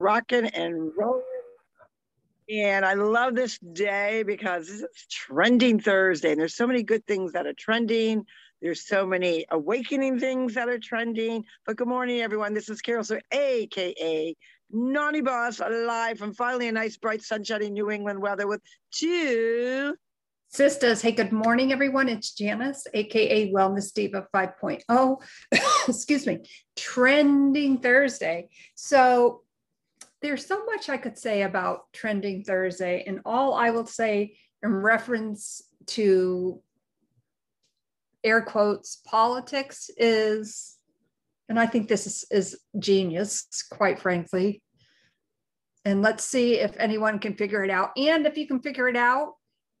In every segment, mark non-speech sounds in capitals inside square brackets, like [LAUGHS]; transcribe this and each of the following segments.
rocking and rolling. And I love this day because is trending Thursday, and there's so many good things that are trending. There's so many awakening things that are trending. But good morning, everyone. This is Carol Sue AKA Naughty Boss, live from finally a nice, bright, sunshiny New England weather with two Sisters, hey, good morning, everyone. It's Janice, aka Wellness Diva 5.0. [COUGHS] Excuse me, trending Thursday. So there's so much I could say about trending Thursday, and all I will say in reference to air quotes politics is, and I think this is, is genius, quite frankly. And let's see if anyone can figure it out. And if you can figure it out,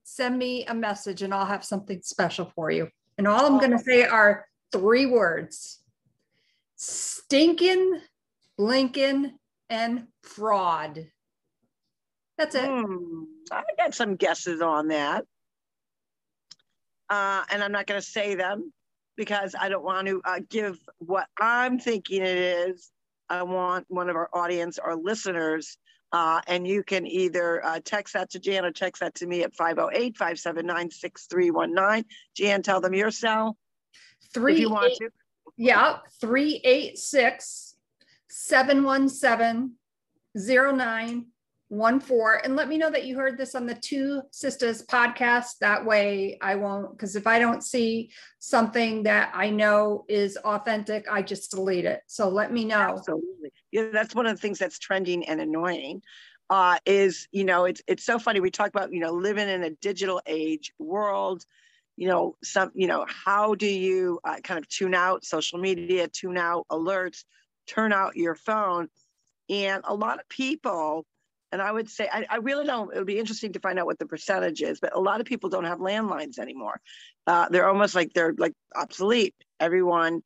send me a message and I'll have something special for you. And all I'm going to say are three words stinking, blinking, and fraud. That's it. Hmm, I got some guesses on that. Uh, and I'm not going to say them because I don't want to uh, give what I'm thinking it is. I want one of our audience or listeners uh, and you can either uh, text that to Jan or text that to me at 508 579 6319. Jan, tell them your cell. Three, if you want eight, to. Yeah, 386 717 one four. And let me know that you heard this on the two sisters podcast. That way i won't because if i don't see something that i know is authentic i just delete it. So let me know. Absolutely. Yeah that's one of the things that's trending and annoying uh, is you know it's it's so funny. We talk about you know living in a digital age world you know some you know how do you uh, kind of tune out social media tune out alerts turn out your phone and a lot of people and I would say, I, I, really don't, it would be interesting to find out what the percentage is, but a lot of people don't have landlines anymore. Uh, they're almost like they're like obsolete. Everyone,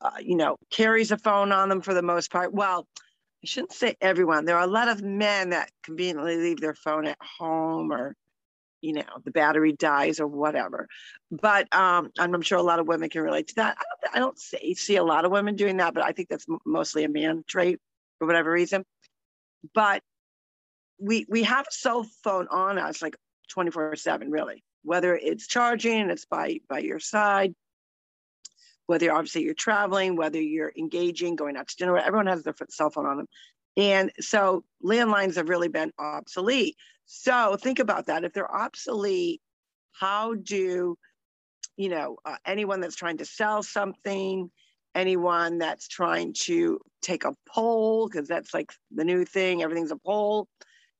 uh, you know, carries a phone on them for the most part. Well, I shouldn't say everyone. There are a lot of men that conveniently leave their phone at home or, you know, the battery dies or whatever. But um, I'm sure a lot of women can relate to that. I don't, I don't see, see a lot of women doing that, but I think that's mostly a man trait for whatever reason. But we we have a cell phone on us like 24 7 really whether it's charging it's by by your side whether obviously you're traveling whether you're engaging going out to dinner everyone has their cell phone on them and so landlines have really been obsolete. So think about that. If they're obsolete how do you know uh, anyone that's trying to sell something anyone that's trying to take a poll because that's like the new thing everything's a poll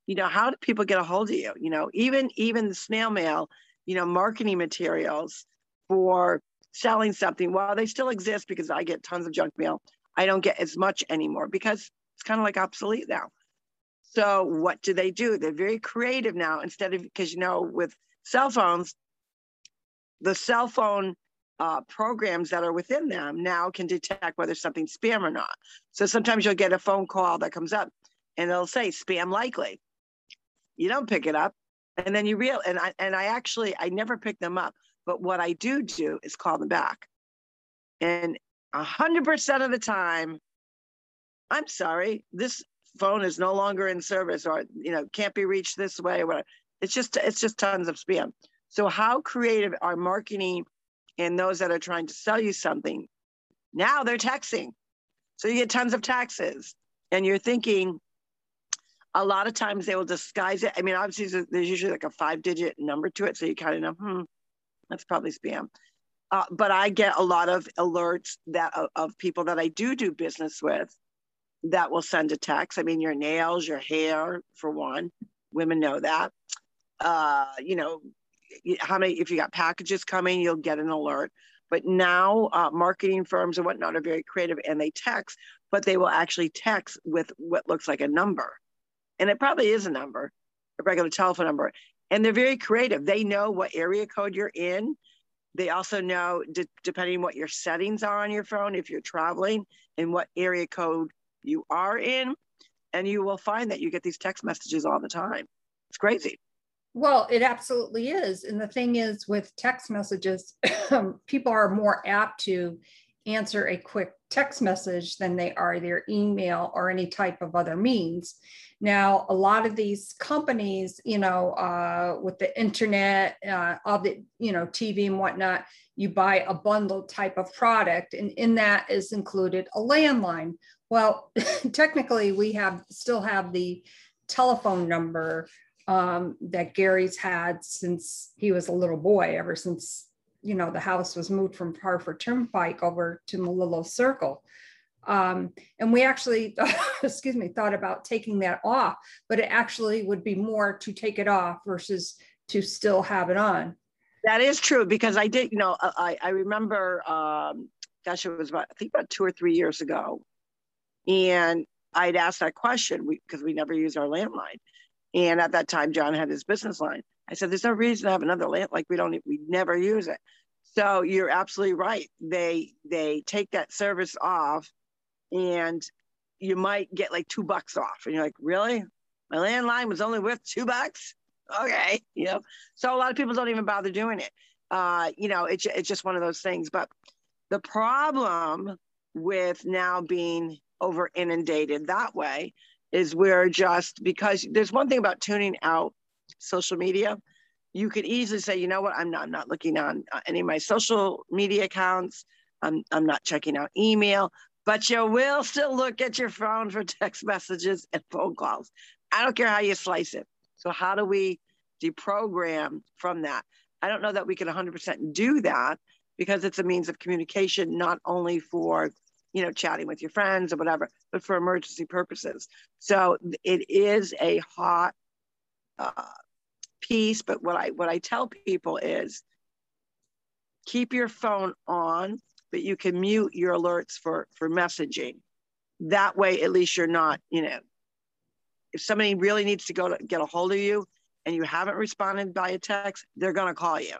you know how do people get a hold of you? You know even even the snail mail you know marketing materials for selling something while they still exist because i get tons of junk mail i don't get as much anymore because it's kind of like obsolete now. So what do they do? They're very creative now. Instead of because you know with cell phones the cell phone uh, programs that are within them now can detect whether something's spam or not. So sometimes you'll get a phone call that comes up and it'll say spam likely. You don't pick it up and then you real and I and I actually I never pick them up, but what I do do is call them back. And a hundred percent of the time, I'm sorry, this phone is no longer in service or you know can't be reached this way or whatever. It's just it's just tons of spam. So how creative are marketing and those that are trying to sell you something? Now they're texting. So you get tons of taxes. And you're thinking, a lot of times they will disguise it. I mean, obviously there's usually like a five digit number to it. So you kind of know, hmm, that's probably spam. Uh, but I get a lot of alerts that of people that I do do business with that will send a text. I mean, your nails, your hair, for one, women know that. Uh, you know, how many, if you got packages coming, you'll get an alert. But now uh, marketing firms and whatnot are very creative and they text, but they will actually text with what looks like a number and it probably is a number, a regular telephone number. And they're very creative. They know what area code you're in. They also know, de- depending what your settings are on your phone, if you're traveling and what area code you are in. And you will find that you get these text messages all the time. It's crazy. Well, it absolutely is. And the thing is, with text messages, [CLEARS THROAT] people are more apt to answer a quick text message than they are their email or any type of other means. Now, a lot of these companies, you know, uh, with the internet, uh, all the, you know, TV and whatnot, you buy a bundle type of product, and in that is included a landline. Well, [LAUGHS] technically, we have still have the telephone number um, that Gary's had since he was a little boy, ever since you know the house was moved from Hartford Turnpike over to Melillo Circle. Um, and we actually, [LAUGHS] excuse me, thought about taking that off, but it actually would be more to take it off versus to still have it on. That is true because I did, you know, I, I remember, um, gosh, it was about, I think about two or three years ago. And I'd asked that question because we, we never use our landline. And at that time, John had his business line. I said, "There's no reason to have another land. Like we don't, we never use it." So you're absolutely right. They they take that service off, and you might get like two bucks off, and you're like, "Really? My landline was only worth two bucks? Okay, [LAUGHS] you know." So a lot of people don't even bother doing it. Uh, you know, it's it's just one of those things. But the problem with now being over inundated that way is we're just because there's one thing about tuning out social media you could easily say you know what? I'm not i'm not looking on uh, any of my social media accounts. I'm, I'm not checking out email. But you will still look at your phone for text [LAUGHS] messages and phone calls. I don't care how you slice it. So how do we deprogram from that? I don't know that we can 100% do that because it's a means of communication not only for you know, chatting with your friends or whatever, but for emergency purposes. So it is a hot uh, piece. But what I what I tell people is keep your phone on, but you can mute your alerts for for messaging. That way, at least you're not, you know, if somebody really needs to go to get a hold of you and you haven't responded by a text, they're going to call you.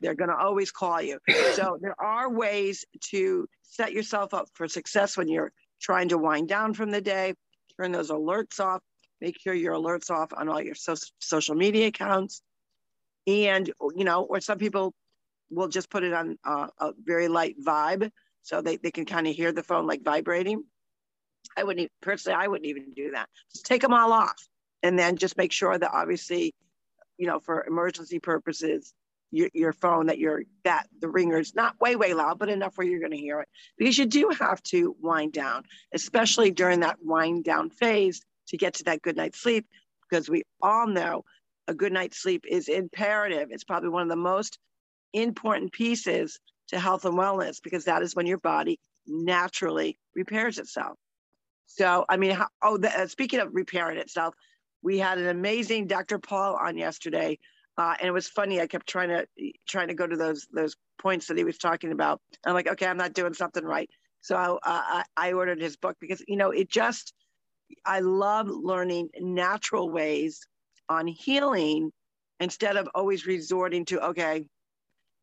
They're going to always call you. [COUGHS] So there are ways to set yourself up for success when you're trying to wind down from the day. Turn those alerts off. Make sure your alerts off on all your so- social media accounts. And, you know, or some people will just put it on uh, a very light vibe so they, they can kind of hear the phone like vibrating. I wouldn't even, personally, I wouldn't even do that. Just take them all off and then just make sure that obviously, you know, for emergency purposes, your, your phone that you're that the ringer's not way way loud but enough where you're going to hear it. Because you do have to wind down especially during that wind down phase to get to that good night's sleep because we all know a good night's sleep is imperative. It's probably one of the most important pieces to health and wellness because that is when your body naturally repairs itself. So i mean how, oh the, uh, speaking of repairing itself we had an amazing dr paul on yesterday uh, and it was funny. I kept trying to trying to go to those those points that he was talking about. I'm like, okay, I'm not doing something right. So I, I, I ordered his book because you know it just I love learning natural ways on healing instead of always resorting to okay,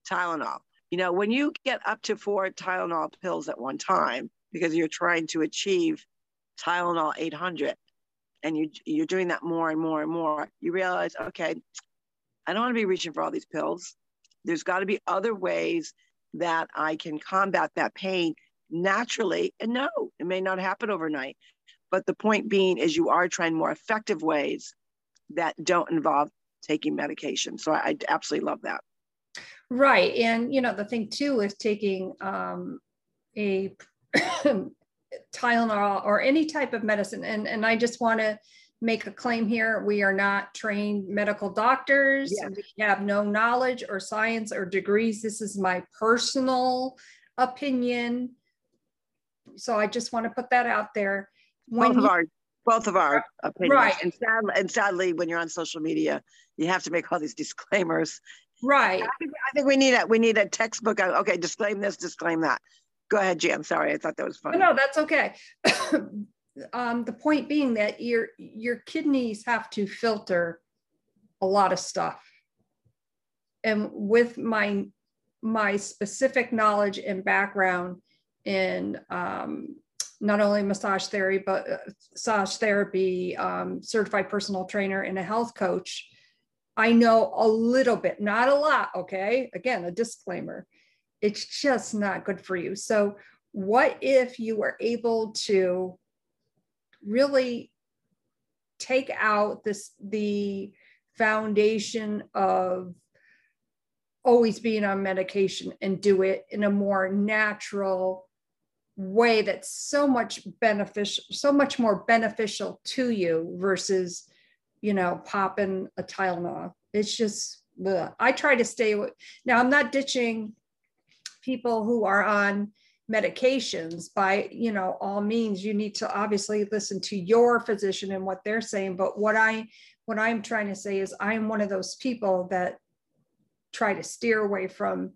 Tylenol. You know, when you get up to four Tylenol pills at one time because you're trying to achieve Tylenol 800 and you, you're doing that more and more and more, you realize, okay, I don't want to be reaching for all these pills. There's got to be other ways that I can combat that pain naturally. And no, it may not happen overnight. But the point being is you are trying more effective ways that don't involve taking medication. So I, I absolutely love that. Right. And, you know, the thing too is taking um, a [COUGHS] Tylenol or any type of medicine. And, and I just want to make a claim here. We are not trained medical doctors. Yeah. We have no knowledge or science or degrees. This is my personal opinion. So I just want to put that out there. When both of you, our both of our opinions. Right. And sadly, and sadly, when you're on social media, you have to make all these [LAUGHS] disclaimers. Right. I think, I think we need a we need a textbook. Okay, disclaim this, disclaim that. Go ahead, Jan. Sorry, I thought that was funny. No, that's okay. [COUGHS] um, the point being that your your kidneys have to filter a lot of stuff. And with my my specific knowledge and background in um, not only massage therapy but uh, massage therapy um, certified personal trainer and a health coach i know a little bit not a lot okay? Again a disclaimer. It's just not good for you. So what if you were able to really take out this the foundation of always being on medication and do it in a more natural way that's so much beneficial so much more beneficial to you versus you know popping a tylenol. It's just i try to stay now i'm not ditching people who are on medications by you know all means. You need to obviously listen to your physician and what they're saying. But what i what i'm trying to say is i'm one of those people that try to steer away from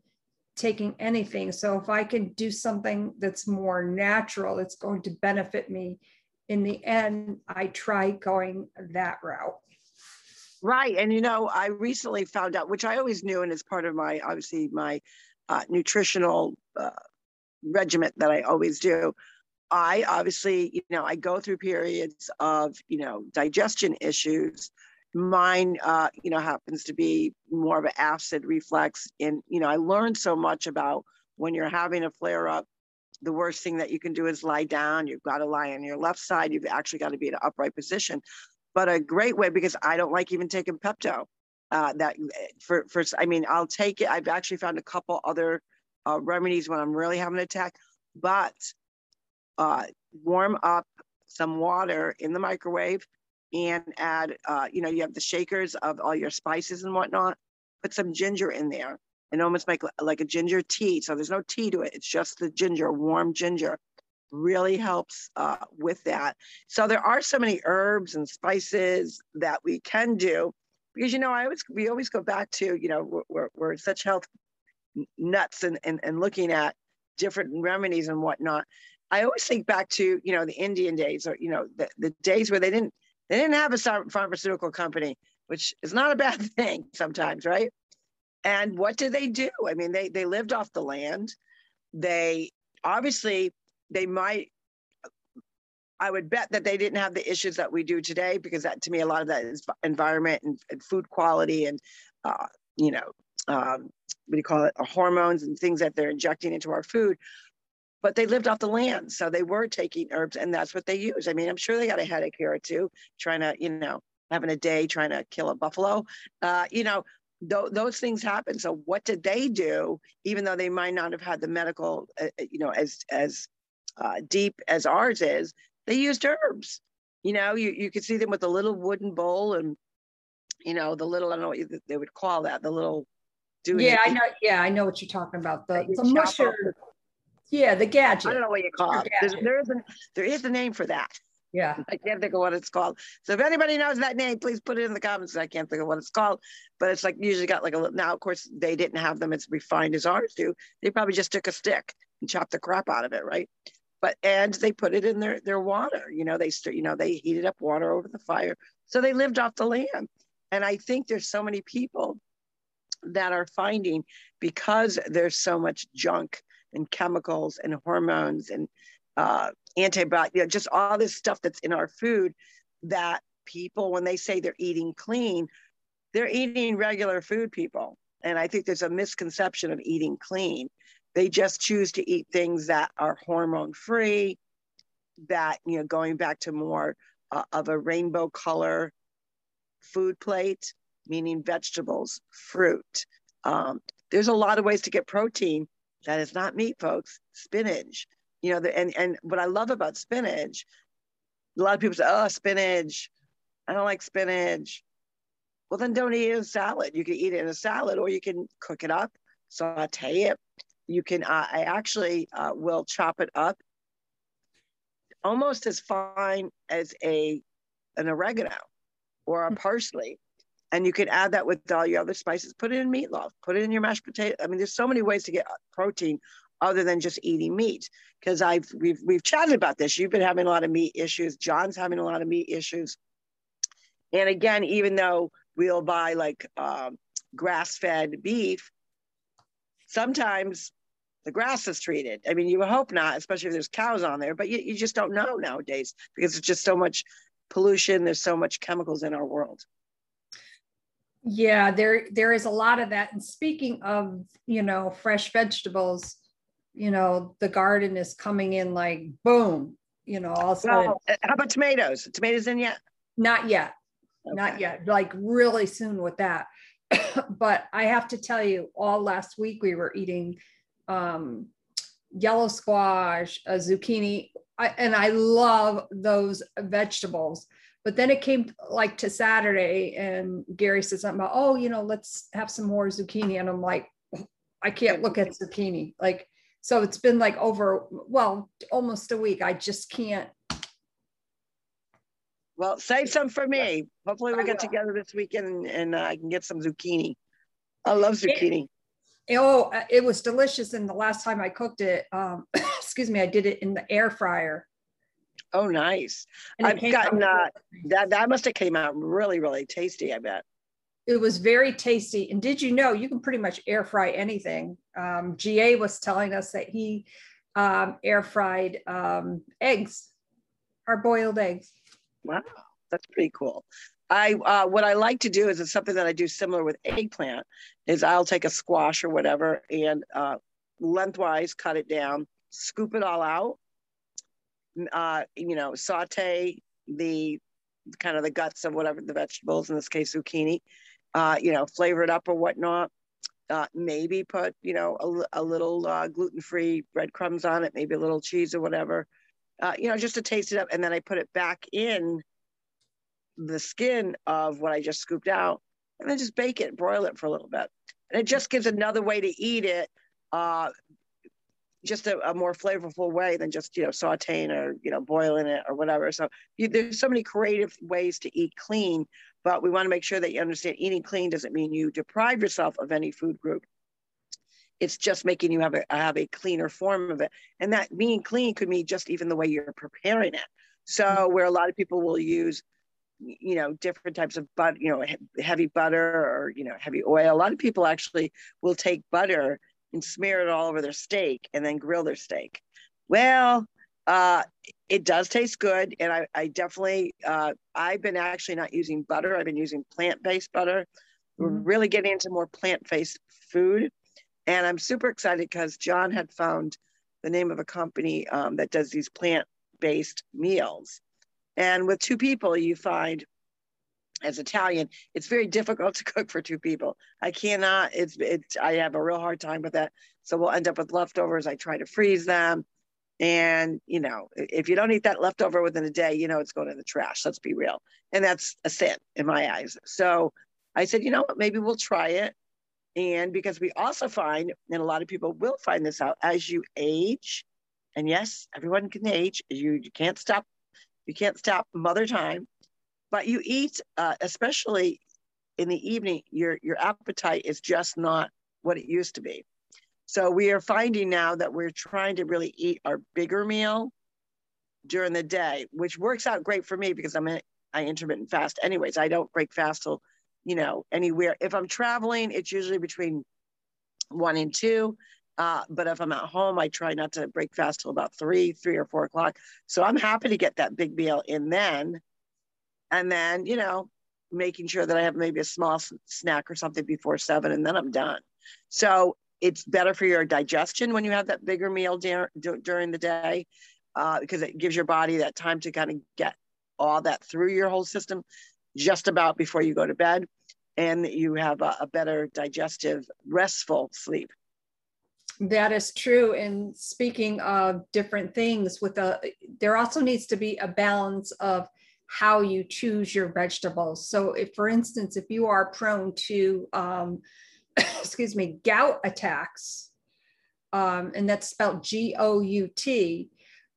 taking anything. So if i can do something that's more natural it's going to benefit me in the end i try going that route. Right. And you know i recently found out which i always knew and it's part of my obviously my uh, nutritional uh, regiment that I always do. I obviously, you know, I go through periods of, you know, digestion issues. Mine, uh, you know, happens to be more of an acid reflux. And, you know, I learned so much about when you're having a flare up, the worst thing that you can do is lie down. You've got to lie on your left side. You've actually got to be in an upright position. But a great way, because I don't like even taking Pepto. Uh, that for, for, I mean, I'll take it. I've actually found a couple other uh, remedies when I'm really having an attack, but uh, warm up some water in the microwave and add, uh, you know, you have the shakers of all your spices and whatnot. Put some ginger in there and almost make like a ginger tea. So there's no tea to it. It's just the ginger, warm ginger really helps uh, with that. So there are so many herbs and spices that we can do because, you know, I always, we always go back to, you know, we're, we're, we're such health nuts and, and, and looking at different remedies and whatnot. I always think back to, you know, the Indian days or, you know, the, the days where they didn't, they didn't have a pharmaceutical company, which is not a bad [LAUGHS] thing sometimes, right? And what did they do? I mean, they, they lived off the land. They obviously, they might, I would bet that they didn't have the issues that we do today because that to me, a lot of that is environment and, and food quality and, uh, you know, um, what do you call it, uh, hormones and things that they're injecting into our food. But they lived off the land, so they were taking herbs, and that's what they use. I mean, I'm sure they got a headache here or two, trying to, you know, having a day trying to kill a buffalo. Uh, you know, th- those things happen. So what did they do? Even though they might not have had the medical, uh, uh you know, as as uh, deep as ours is, they used herbs. You know, you you could see them with a little wooden bowl and, you know, the little I don't know what they would call that, the little doing yeah. I know. Yeah, I know what you're talking about. The, the musher. Yeah, the gadget. I don't know what you call it. There's, there is a there is a name for that. Yeah. I can't think of what it's called. So if anybody knows that name, please put it in the comments. I can't think of what it's called, but it's like usually got like a little. now. Of course, they didn't have them as refined as ours do. They probably just took a stick and chopped the crap out of it, right? But and they put it in their their water. You know, they you know they heated up water over the fire, so they lived off the land. And I think there's so many people that are finding because there's so much junk and chemicals and hormones and uh, antibiotics, you know, just all this stuff that's in our food that people, when they say they're eating clean, they're eating regular food, people. And I think there's a misconception of eating clean. They just choose to eat things that are hormone free, that, you know, going back to more uh, of a rainbow color food plate meaning vegetables, fruit. Um, there's a lot of ways to get protein that is not meat, folks. Spinach, you know, the, and and what I love about spinach, a lot of people say, "Oh, spinach, I don't like spinach." Well, then don't eat it in a salad. You can eat it in a salad, or you can cook it up, saute it. You can. Uh, I actually uh, will chop it up almost as fine as a an oregano or a hmm. parsley and you can add that with all your other spices. Put it in meatloaf. Put it in your mashed potato. I mean, there's so many ways to get protein other than just eating meat. Because I've we've we've chatted about this. You've been having a lot of meat issues. John's having a lot of meat issues. And again, even though we'll buy like um, grass-fed beef, sometimes the grass is treated. I mean, you hope not, especially if there's cows on there, but you, you just don't know nowadays because it's just so much pollution. There's so much chemicals in our world. Yeah, there there is a lot of that. And speaking of, you know, fresh vegetables, you know, the garden is coming in like boom, you know, all of a sudden. Well, how about tomatoes? Tomatoes in yet? Not yet. Not yet. Like really soon with that. [COUGHS] but I have to tell you, all last week we were eating um, yellow squash, a zucchini, I, and I love those vegetables. But then it came like to Saturday, and Gary said something about, oh, you know, let's have some more zucchini. And I'm like, I can't look at zucchini. Like, so it's been like over, well, almost a week. I just can't. Well, save some for me. Hopefully we'll get together this weekend and, and uh, I can get some zucchini. I love zucchini. Oh, uh, it was delicious. And the last time I cooked it, um, [COUGHS] excuse me, I did it in the air fryer. Oh, nice. and I've gotten, uh. That that must have came out really, really tasty, I bet. it was very tasty. And did you know you can pretty much air fry anything? Um, GA was telling us that he um, air fried um, eggs, hard boiled eggs. Wow, that's pretty cool. I uh, what I like to do is it's something that I do similar with eggplant. Is I'll take a squash or whatever and uh, lengthwise cut it down, scoop it all out. Uh, you know, saute the kind of the guts of whatever the vegetables, in this case zucchini. Uh, you know, flavor it up or whatnot. Uh, maybe put you know a, a little uh, gluten-free breadcrumbs on it, maybe a little cheese or whatever. Uh, you know, just to taste it up, and then I put it back in the skin of what I just scooped out, and then just bake it, broil it for a little bit, and it just gives another way to eat it. Just a, a more flavorful way than just you know sautéing or you know boiling it or whatever. So you, there's so many creative ways to eat clean, but we want to make sure that you understand eating clean doesn't mean you deprive yourself of any food group. It's just making you have a have a cleaner form of it, and that being clean could mean just even the way you're preparing it. So mm-hmm. where a lot of people will use you know different types of but you know heavy butter or you know heavy oil a lot of people actually will take butter and smear it all over their steak and then grill their steak. Well uh it does taste good and i, I definitely uh i've been actually not using butter. I've been using plant-based butter. We're Mhm. really getting into more plant-based food and i'm super excited because john had found the name of a company um, that does these plant-based meals. And with two people, you find as Italian, it's very difficult to [LAUGHS] cook for two people. I cannot, it's, it's, I have a real hard time with that. So we'll end up with leftovers. I try to freeze them. And, you know, if you don't eat that leftover within a day, you know, it's going in the trash. Let's be real. And that's a sin in my eyes. So I said, you know what, maybe we'll try it. And because we also find, and a lot of people will find this out as you age, and yes, everyone can age, you, you can't stop you can't stop mother time, but you eat, uh, especially in the evening, your, your appetite is just not what it used to be. So we are finding now that we're trying to really eat our bigger meal during the day, which works out great for me because I'm in, I intermittent fast anyways. I don't break fast till, you know, anywhere. If I'm traveling, it's usually between one and two. Uh, but if I'm at home, I try not to break fast till about three, three or four o'clock. So I'm happy to get that big meal in then. And then, you know, making sure that I have maybe a small snack or something before seven, and then I'm done. So it's better for your digestion when you have that bigger meal dur- during the day uh, because it gives your body that time to kind of get all that through your whole system just about before you go to bed. And you have a, a better digestive, restful sleep. That is true. And speaking of different things, with a there also needs to be a balance of how you choose your vegetables. So, if, for instance, if you are prone to, um, [COUGHS] excuse me, gout attacks, um, and that's spelled G O U T,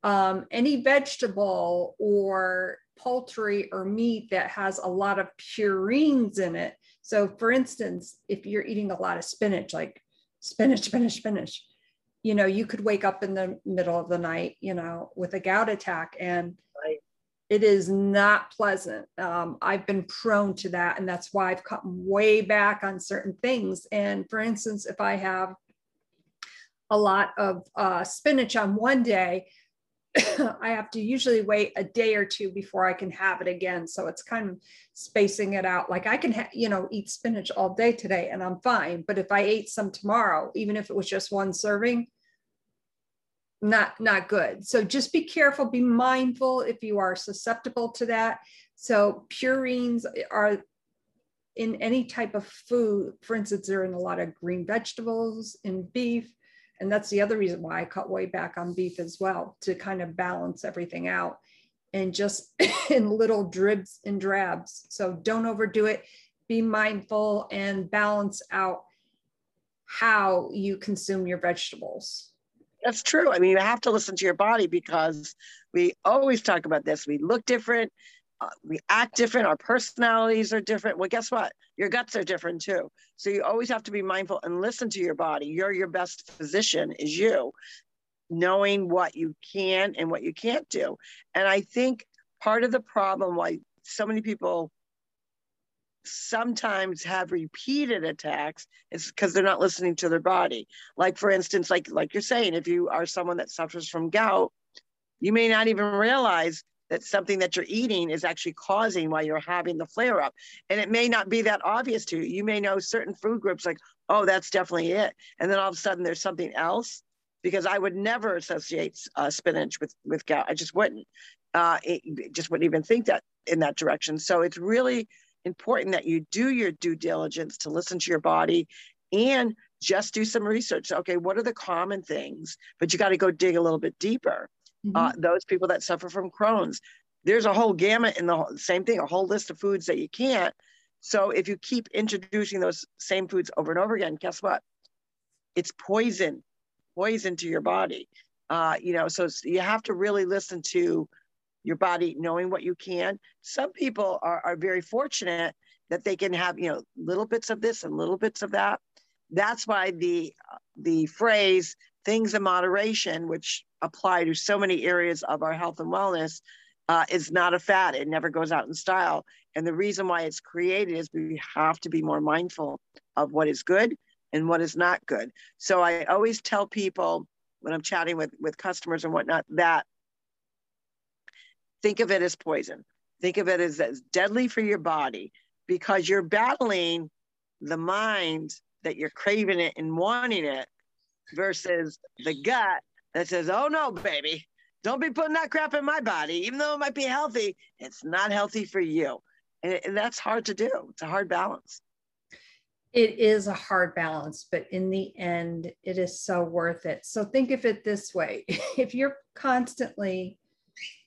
um, any vegetable or poultry or meat that has a lot of purines in it. So, for instance, if you're eating a lot of spinach, like spinach, spinach, spinach, you know, you could wake up in the middle of the night, you know, with a gout attack and. It is not pleasant. Um, I've been prone to that. And that's why I've cut way back on certain things. And for instance, if I have a lot of uh, spinach on one day, [COUGHS] I have to usually wait a day or two before I can have it again. So it's kind of spacing it out. Like I can, ha- you know, eat spinach all day today and I'm fine. But if I ate some tomorrow, even if it was just one serving, not not good. So just be careful be mindful if you are susceptible to that. So purines are in any type of food for instance they're in a lot of green vegetables in beef and that's the other reason why i cut way back on beef as well to kind of balance everything out and just [LAUGHS] in little dribs and drabs. So don't overdo it. Be mindful and balance out how you consume your vegetables that's true. I mean, you have to listen to your body because we always talk about this. We look different, uh, we act different, our personalities are different. Well, guess what? Your guts are different too. So you always have to be mindful and listen to your body. You're your best physician, is you, knowing what you can and what you can't do. And I think part of the problem why so many people sometimes have repeated attacks is because they're not listening to their body. Like for instance like like you're saying if you are someone that suffers from gout you may not even realize that something that you're eating is actually causing why you're having the flare up. And it may not be that obvious to you. You may know certain food groups like oh that's definitely it. And then all of a sudden there's something else because i would never associate uh, spinach with with gout. I just wouldn't. Uh, it, just wouldn't even think that in that direction. So it's really important that you do your due diligence to listen to your body and just do some research. Okay, what are the common things? But you got to go dig a little bit deeper. Mm-hmm. Uh, those people that suffer from Crohn's, there's a whole gamut in the same thing, a whole list of foods that you can't. So if you keep introducing those same foods over and over again, guess what? It's poison, poison to your body. Uh, you know, so you have to really listen to your body knowing what you can. Some people are, are very fortunate that they can have, you know, little bits of this and little bits of that. That's why the the phrase things in moderation, which apply to so many areas of our health and wellness, uh, is not a fad. It never goes out in style. And the reason why it's created is we have to be more mindful of what is good and what is not good. So I always tell people when I'm chatting with, with customers and whatnot that think of it as poison. Think of it as, as deadly for your body because you're battling the mind that you're craving it and wanting it versus the gut that says, oh no, baby, don't be putting that crap in my body. Even though it might be healthy, it's not healthy for you. And, and that's hard to do. It's a hard balance. It is a hard balance, but in the end, it is so worth it. So think of it this way [LAUGHS] if you're constantly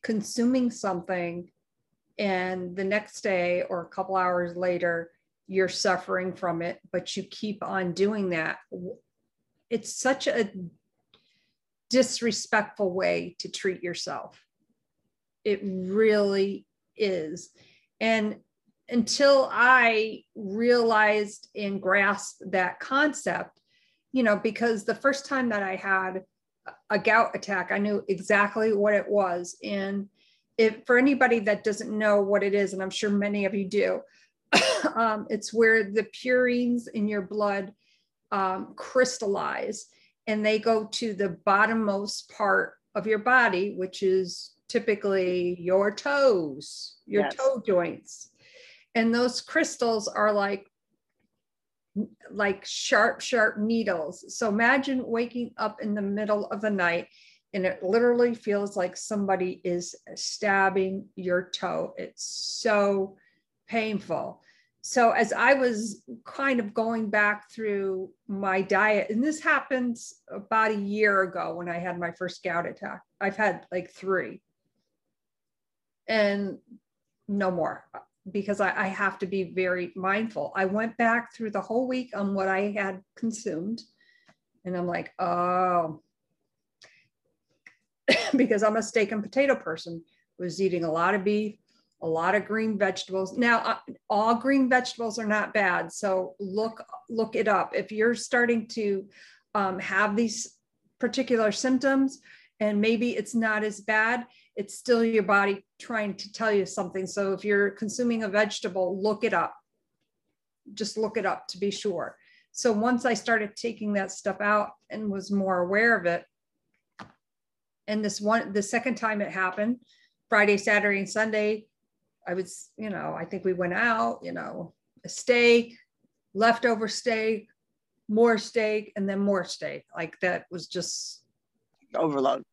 consuming something and the next day or a couple hours later you're suffering from it but you keep on doing that. It's such a disrespectful way to treat yourself. It really is. And until i realized and grasped that concept you know because the first time that i had a gout attack. I knew exactly what it was. And if for anybody that doesn't know what it is, and I'm sure many of you do, [COUGHS] um, it's where the purines in your blood um, crystallize and they go to the bottommost part of your body, which is typically your toes, your yes. toe joints. And those crystals are like like sharp, sharp needles. So imagine waking up in the middle of the night and it literally feels like somebody is stabbing your toe. It's so painful. So as I was kind of going back through my diet, and this happened about a year ago when I had my first gout attack. I've had like three and no more because I, I, have to be very mindful. I went back through the whole week on what I had consumed, and I'm like, oh, [LAUGHS] because I'm a steak and potato person, was eating a lot of beef, a lot of green vegetables. Now, all green vegetables are not bad, so look look it up. If you're starting to um, have these particular symptoms, and maybe it's not as bad, it's still your body trying to tell you something. So if you're consuming a vegetable, look it up. Just look it up to be sure. So once I started taking that stuff out and was more aware of it, and this one, the second time it happened, Friday, Saturday, and Sunday, I was, you know, I think we went out, you know, a steak, leftover steak, more steak, and then more steak. Like that was just overload.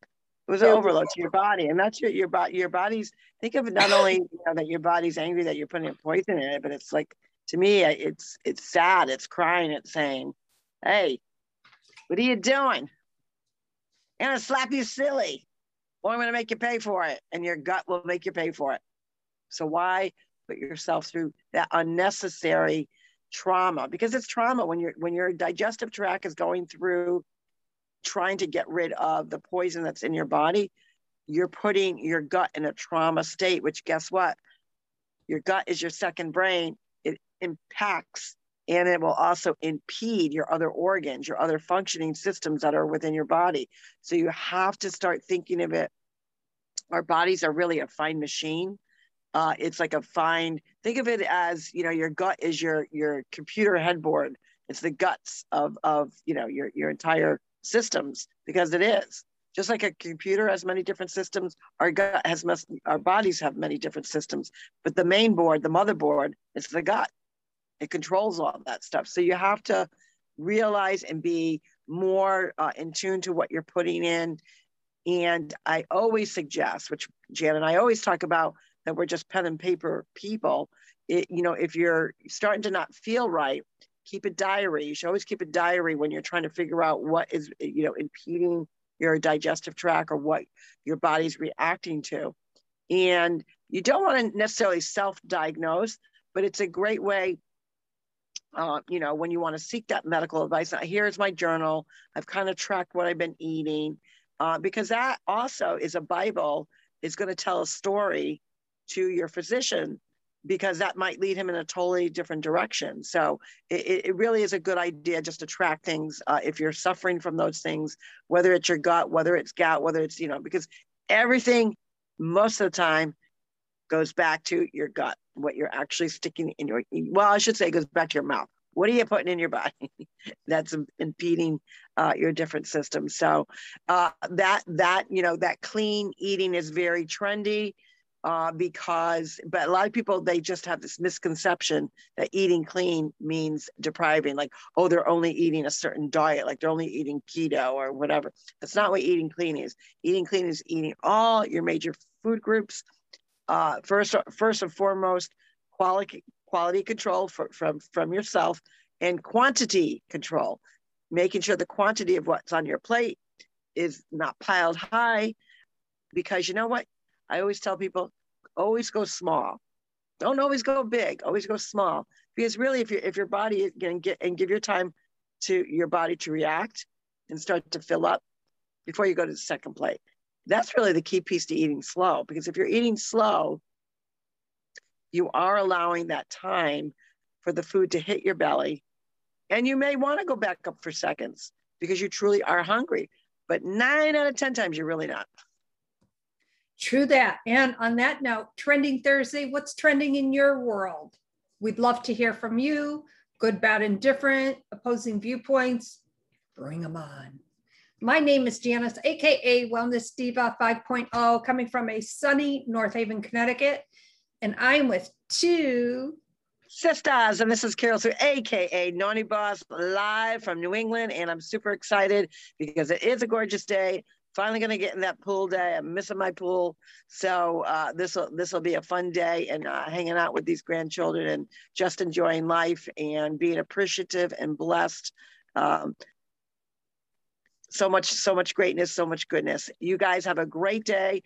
It was an overload to your body, and that's your your body. Your body's think of it not only you know, that your body's angry that you're putting poison in it, but it's like to me, it's it's sad. It's crying. It's saying, "Hey, what are you doing? I'm gonna slap you silly, or I'm gonna make you pay for it, and your gut will make you pay for it." So why put yourself through that unnecessary trauma? Because it's trauma when your when your digestive tract is going through trying to get rid of the poison that's in your body, you're putting your gut in a trauma state, which guess what? Your gut is your second brain. It impacts and it will also impede your other organs, your other functioning systems that are within your body. So you have to start thinking of it. Our bodies are really a fine machine. Uh, it's like a fine. Think of it as you know, your gut is your your computer headboard. It's the guts of of you know your your entire systems because it is. Just like a computer has many different systems our gut has must, our bodies have many different systems but the main board the motherboard is the gut. It controls all that stuff. So you have to realize and be more uh, in tune to what you're putting in. And i always suggest which jan and i always talk about that we're just pen and paper people. It, you know if you're starting to not feel right keep a diary. You should always keep a diary when you're trying to figure out what is, you know, impeding your digestive tract or what your body's reacting to. And you don't want to necessarily self-diagnose, but it's a great way, uh, you know, when you want to seek that medical advice. Now, here's my journal. I've kind of tracked what I've been eating uh, because that also is a Bible. is going to tell a story to your physician because that might lead him in a totally different direction. So it, it really is a good idea just to track things uh, if you're suffering from those things, whether it's your gut, whether it's gout, whether it's, you know, because everything most of the time goes back to your gut, what you're actually sticking in your, well, I should say it goes back to your mouth. What are you putting in your body [LAUGHS] that's impeding uh, your different systems? So uh, that that you know that clean eating is very trendy uh, because, but a lot of people, they just have this misconception that eating clean means depriving, like, oh, they're only eating a certain diet, like they're only eating keto or whatever. That's not what eating clean is. Eating clean is eating all your major food groups. Uh, first, first and foremost, quality quality control for, from from yourself and quantity control, making sure the quantity of what's on your plate is not piled high, because you know what I always tell people, always go small. Don't always go big. Always go small. Because really, if you if your body can get and give your time to your body to react and start to fill up before you go to the second plate. That's really the key piece to eating slow. Because if you're eating slow, you are allowing that time for the food to hit your belly. And you may want to go back up for seconds because you truly are hungry. But nine out of 10 times, you're really not. True that. And on that note, Trending Thursday, what's trending in your world? We'd love to hear from you. Good, bad, and different, opposing viewpoints. Bring them on. My name is Janice, AKA Wellness Diva 5.0, coming from a sunny North Haven, Connecticut. And I'm with two sisters. And this is Carol Sue, AKA Naughty Boss, live from New England. And I'm super excited because it is a gorgeous day finally going to get in that pool day. I'm missing my pool, so uh, this will this will be a fun day and uh, hanging out with these grandchildren and just enjoying life and being appreciative and blessed. Um, so much, so much greatness, so much goodness. You guys have a great day.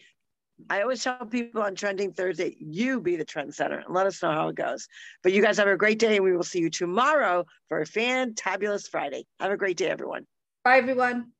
I always tell people on Trending Thursday, you be the trendsetter and let us know how it goes. But you guys have a great day, and we will see you tomorrow for a fantabulous Friday. Have a great day, everyone. Bye, everyone.